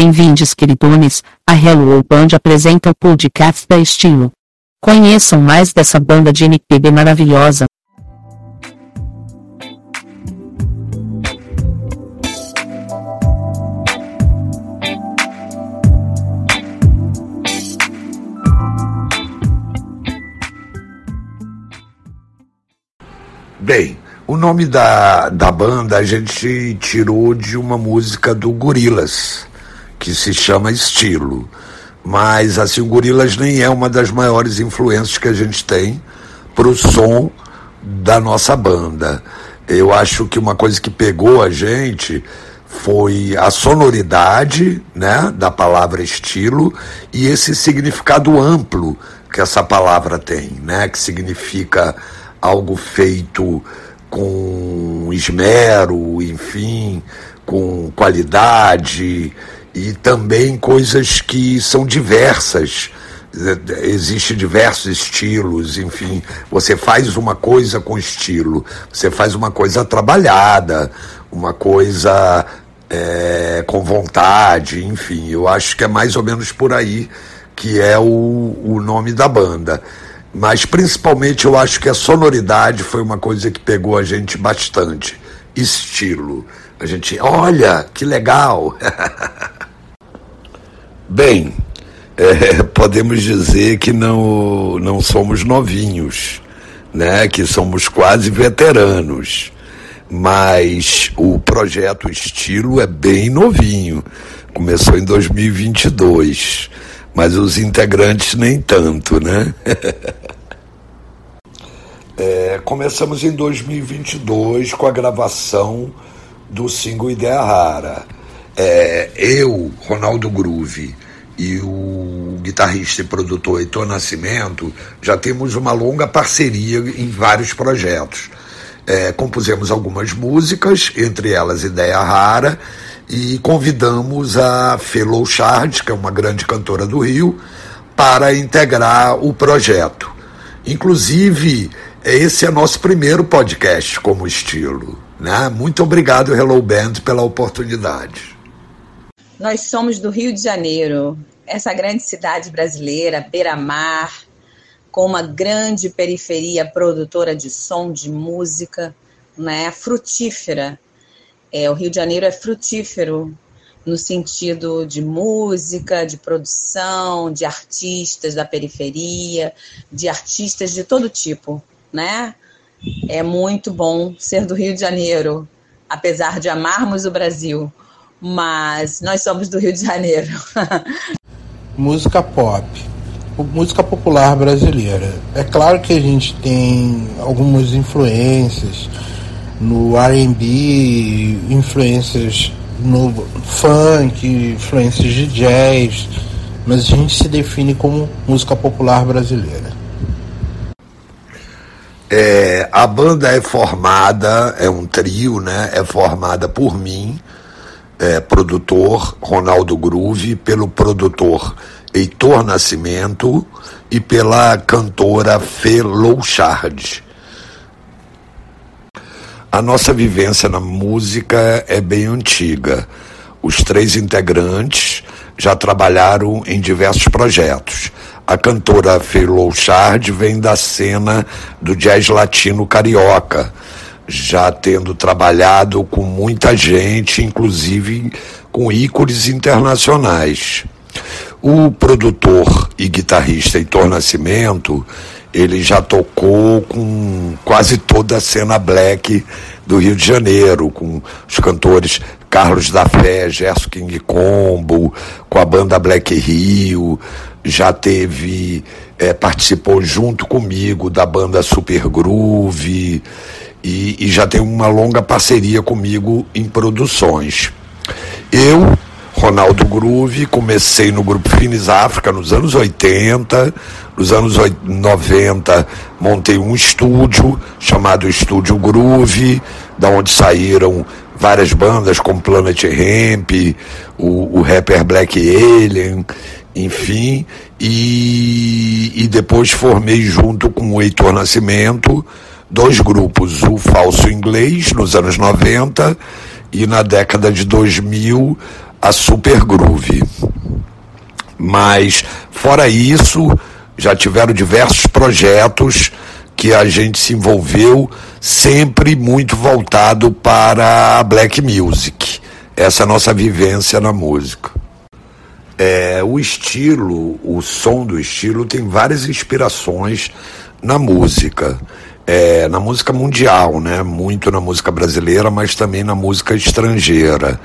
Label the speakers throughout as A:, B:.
A: Em Vindes Queridones, a Hello Band apresenta o podcast da Estilo. Conheçam mais dessa banda de MPB maravilhosa.
B: Bem, o nome da, da banda a gente tirou de uma música do Gorilas, que se chama Estilo. Mas assim, o Gorilas nem é uma das maiores influências que a gente tem para o som da nossa banda. Eu acho que uma coisa que pegou a gente foi a sonoridade né, da palavra estilo e esse significado amplo que essa palavra tem, né, que significa algo feito com esmero, enfim, com qualidade e também coisas que são diversas. Existem diversos estilos, enfim. Você faz uma coisa com estilo, você faz uma coisa trabalhada, uma coisa é, com vontade, enfim. Eu acho que é mais ou menos por aí que é o, o nome da banda. Mas principalmente eu acho que a sonoridade foi uma coisa que pegou a gente bastante. Estilo. A gente, olha, que legal! Bem, é, podemos dizer que não, não somos novinhos, né? que somos quase veteranos. Mas o projeto Estilo é bem novinho. Começou em 2022 mas os integrantes nem tanto, né? é, começamos em 2022 com a gravação do single Ideia Rara. É, eu, Ronaldo Groove e o guitarrista e produtor Heitor Nascimento já temos uma longa parceria em vários projetos. É, compusemos algumas músicas, entre elas Ideia Rara, e convidamos a Felo Chard, que é uma grande cantora do Rio, para integrar o projeto. Inclusive, esse é nosso primeiro podcast como estilo. Né? Muito obrigado, Hello Band, pela oportunidade.
C: Nós somos do Rio de Janeiro, essa grande cidade brasileira, beira-mar, com uma grande periferia produtora de som, de música, né, frutífera é, o Rio de Janeiro é frutífero no sentido de música, de produção, de artistas da periferia, de artistas de todo tipo, né? É muito bom ser do Rio de Janeiro, apesar de amarmos o Brasil, mas nós somos do Rio de Janeiro.
D: música pop, música popular brasileira. É claro que a gente tem algumas influências no R&B, influências no funk, influências de jazz, mas a gente se define como música popular brasileira.
B: É, a banda é formada, é um trio, né? É formada por mim, é, produtor Ronaldo Groove, pelo produtor Heitor Nascimento e pela cantora Fê Louchard. A nossa vivência na música é bem antiga. Os três integrantes já trabalharam em diversos projetos. A cantora Phil Chard vem da cena do jazz latino carioca, já tendo trabalhado com muita gente, inclusive com ícones internacionais. O produtor e guitarrista Heitor Nascimento ele já tocou com quase toda a cena black do Rio de Janeiro, com os cantores Carlos da Fé, Gerson King Combo, com a banda Black Rio, já teve, é, participou junto comigo da banda Super Groove e, e já tem uma longa parceria comigo em produções. Eu Ronaldo Groove, comecei no grupo Finis África nos anos 80, nos anos 90 montei um estúdio chamado Estúdio Groove, da onde saíram várias bandas como Planet Ramp, o, o rapper Black Alien, enfim, e, e depois formei junto com o Heitor Nascimento dois grupos, o Falso Inglês nos anos 90 e na década de 2000 a Super Groove. Mas, fora isso, já tiveram diversos projetos que a gente se envolveu, sempre muito voltado para a black music. Essa é a nossa vivência na música. É, o estilo, o som do estilo tem várias inspirações na música. É, na música mundial, né? Muito na música brasileira, mas também na música estrangeira.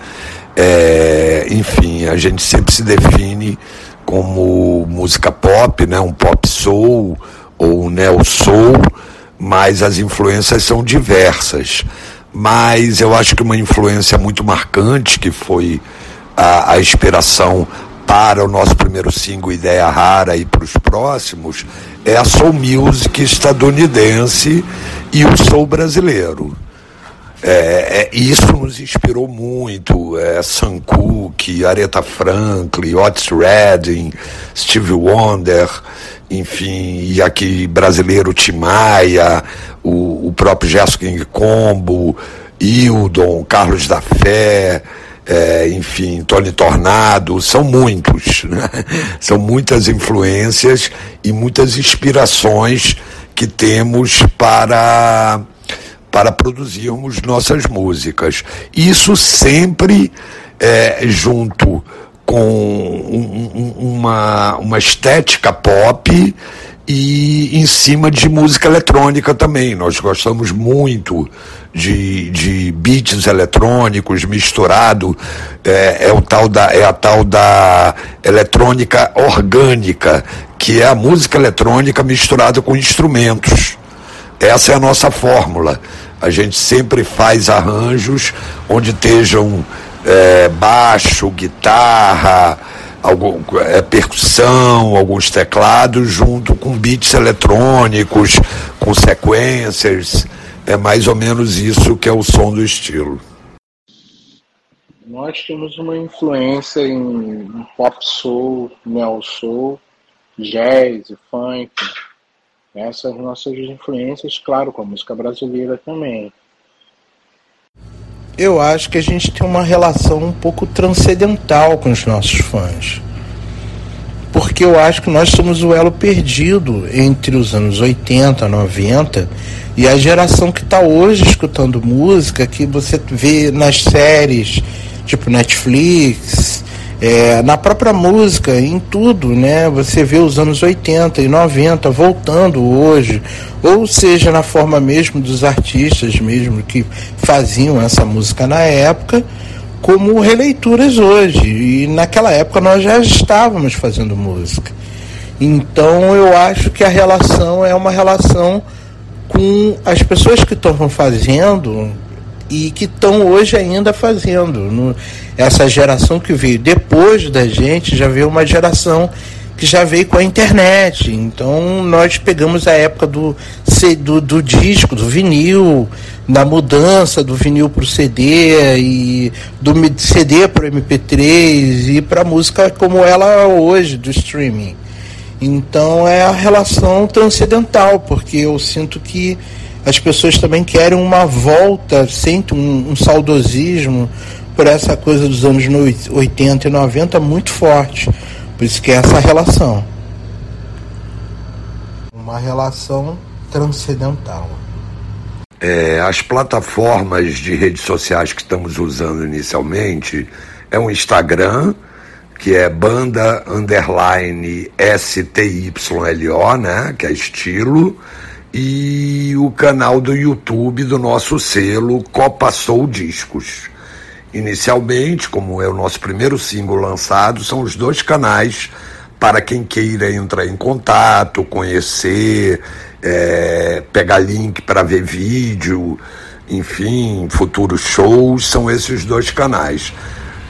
B: É, enfim, a gente sempre se define como música pop, né? Um pop soul ou um neo soul, mas as influências são diversas. Mas eu acho que uma influência muito marcante que foi a, a inspiração para o nosso primeiro single Ideia Rara e para os próximos é a soul music estadunidense e o soul brasileiro. É, é, isso nos inspirou muito. É, Sam Cooke, Aretha Franklin, Otis Redding, Steve Wonder, enfim, e aqui brasileiro Timaya, o, o próprio Gerson King Combo, Hildon, Carlos da Fé, é, enfim, Tony Tornado, são muitos, né? são muitas influências e muitas inspirações que temos para para produzirmos nossas músicas. Isso sempre é, junto com um, um, uma, uma estética pop e em cima de música eletrônica também. Nós gostamos muito de, de beats eletrônicos misturado é, é, o tal da, é a tal da eletrônica orgânica, que é a música eletrônica misturada com instrumentos. Essa é a nossa fórmula. A gente sempre faz arranjos onde estejam é, baixo, guitarra, algum, é, percussão, alguns teclados, junto com beats eletrônicos, com sequências. É mais ou menos isso que é o som do estilo.
D: Nós temos uma influência em pop soul, neo soul, jazz, funk. Essas nossas influências, claro, com a música brasileira também. Eu acho que a gente tem uma relação um pouco transcendental com os nossos fãs. Porque eu acho que nós somos o elo perdido entre os anos 80, 90 e a geração que está hoje escutando música, que você vê nas séries, tipo Netflix, é, na própria música, em tudo, né? Você vê os anos 80 e 90 voltando hoje, ou seja, na forma mesmo dos artistas mesmo que faziam essa música na época, como releituras hoje. E naquela época nós já estávamos fazendo música. Então eu acho que a relação é uma relação com as pessoas que estão fazendo e que estão hoje ainda fazendo. Essa geração que veio depois da gente já veio uma geração que já veio com a internet. Então nós pegamos a época do, do, do disco, do vinil, da mudança do vinil para o CD e do CD para o MP3 e para a música como ela é hoje, do streaming. Então é a relação transcendental, porque eu sinto que as pessoas também querem uma volta, sentem um, um saudosismo por essa coisa dos anos 80 e 90 muito forte. Por isso que é essa relação. Uma relação transcendental.
B: É, as plataformas de redes sociais que estamos usando inicialmente é o Instagram, que é banda underline STYLO, né? Que é estilo e o canal do YouTube do nosso selo Copa Soul Discos. Inicialmente, como é o nosso primeiro single lançado, são os dois canais para quem queira entrar em contato, conhecer, é, pegar link para ver vídeo, enfim, futuros shows, são esses dois canais.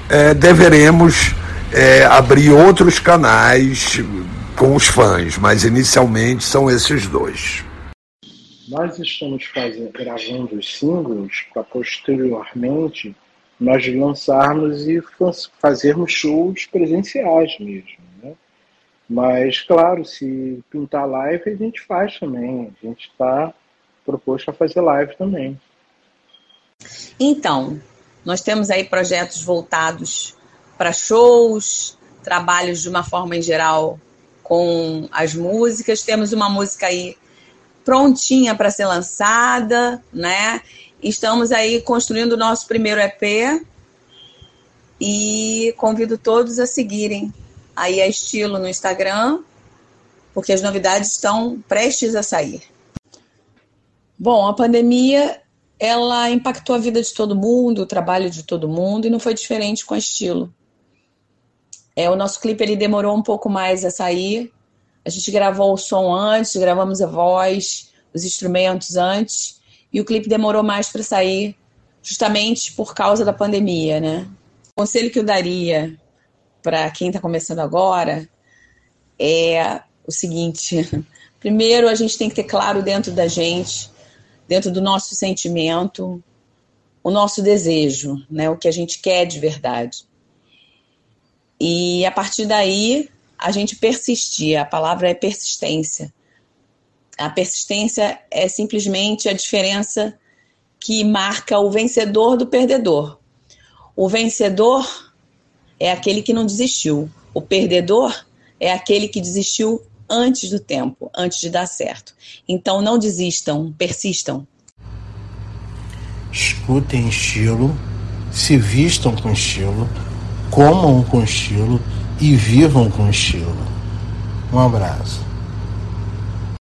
B: É, deveremos é, abrir outros canais com os fãs, mas inicialmente são esses dois.
D: Nós estamos fazendo, gravando os singles para posteriormente nós lançarmos e fazermos shows presenciais mesmo. Né? Mas, claro, se pintar live, a gente faz também. A gente está proposto a fazer live também.
C: Então, nós temos aí projetos voltados para shows, trabalhos de uma forma em geral com as músicas. Temos uma música aí prontinha para ser lançada, né? Estamos aí construindo o nosso primeiro EP e convido todos a seguirem aí a Estilo no Instagram, porque as novidades estão prestes a sair. Bom, a pandemia ela impactou a vida de todo mundo, o trabalho de todo mundo e não foi diferente com a Estilo. É, o nosso clipe ele demorou um pouco mais a sair. A gente gravou o som antes, gravamos a voz, os instrumentos antes, e o clipe demorou mais para sair, justamente por causa da pandemia, né? O conselho que eu daria para quem está começando agora é o seguinte: primeiro, a gente tem que ter claro dentro da gente, dentro do nosso sentimento, o nosso desejo, né? O que a gente quer de verdade. E a partir daí, a gente persistir. A palavra é persistência. A persistência é simplesmente a diferença que marca o vencedor do perdedor. O vencedor é aquele que não desistiu. O perdedor é aquele que desistiu antes do tempo, antes de dar certo. Então não desistam, persistam.
D: Escutem estilo, se vistam com estilo comam com estilo e vivam com estilo. Um abraço.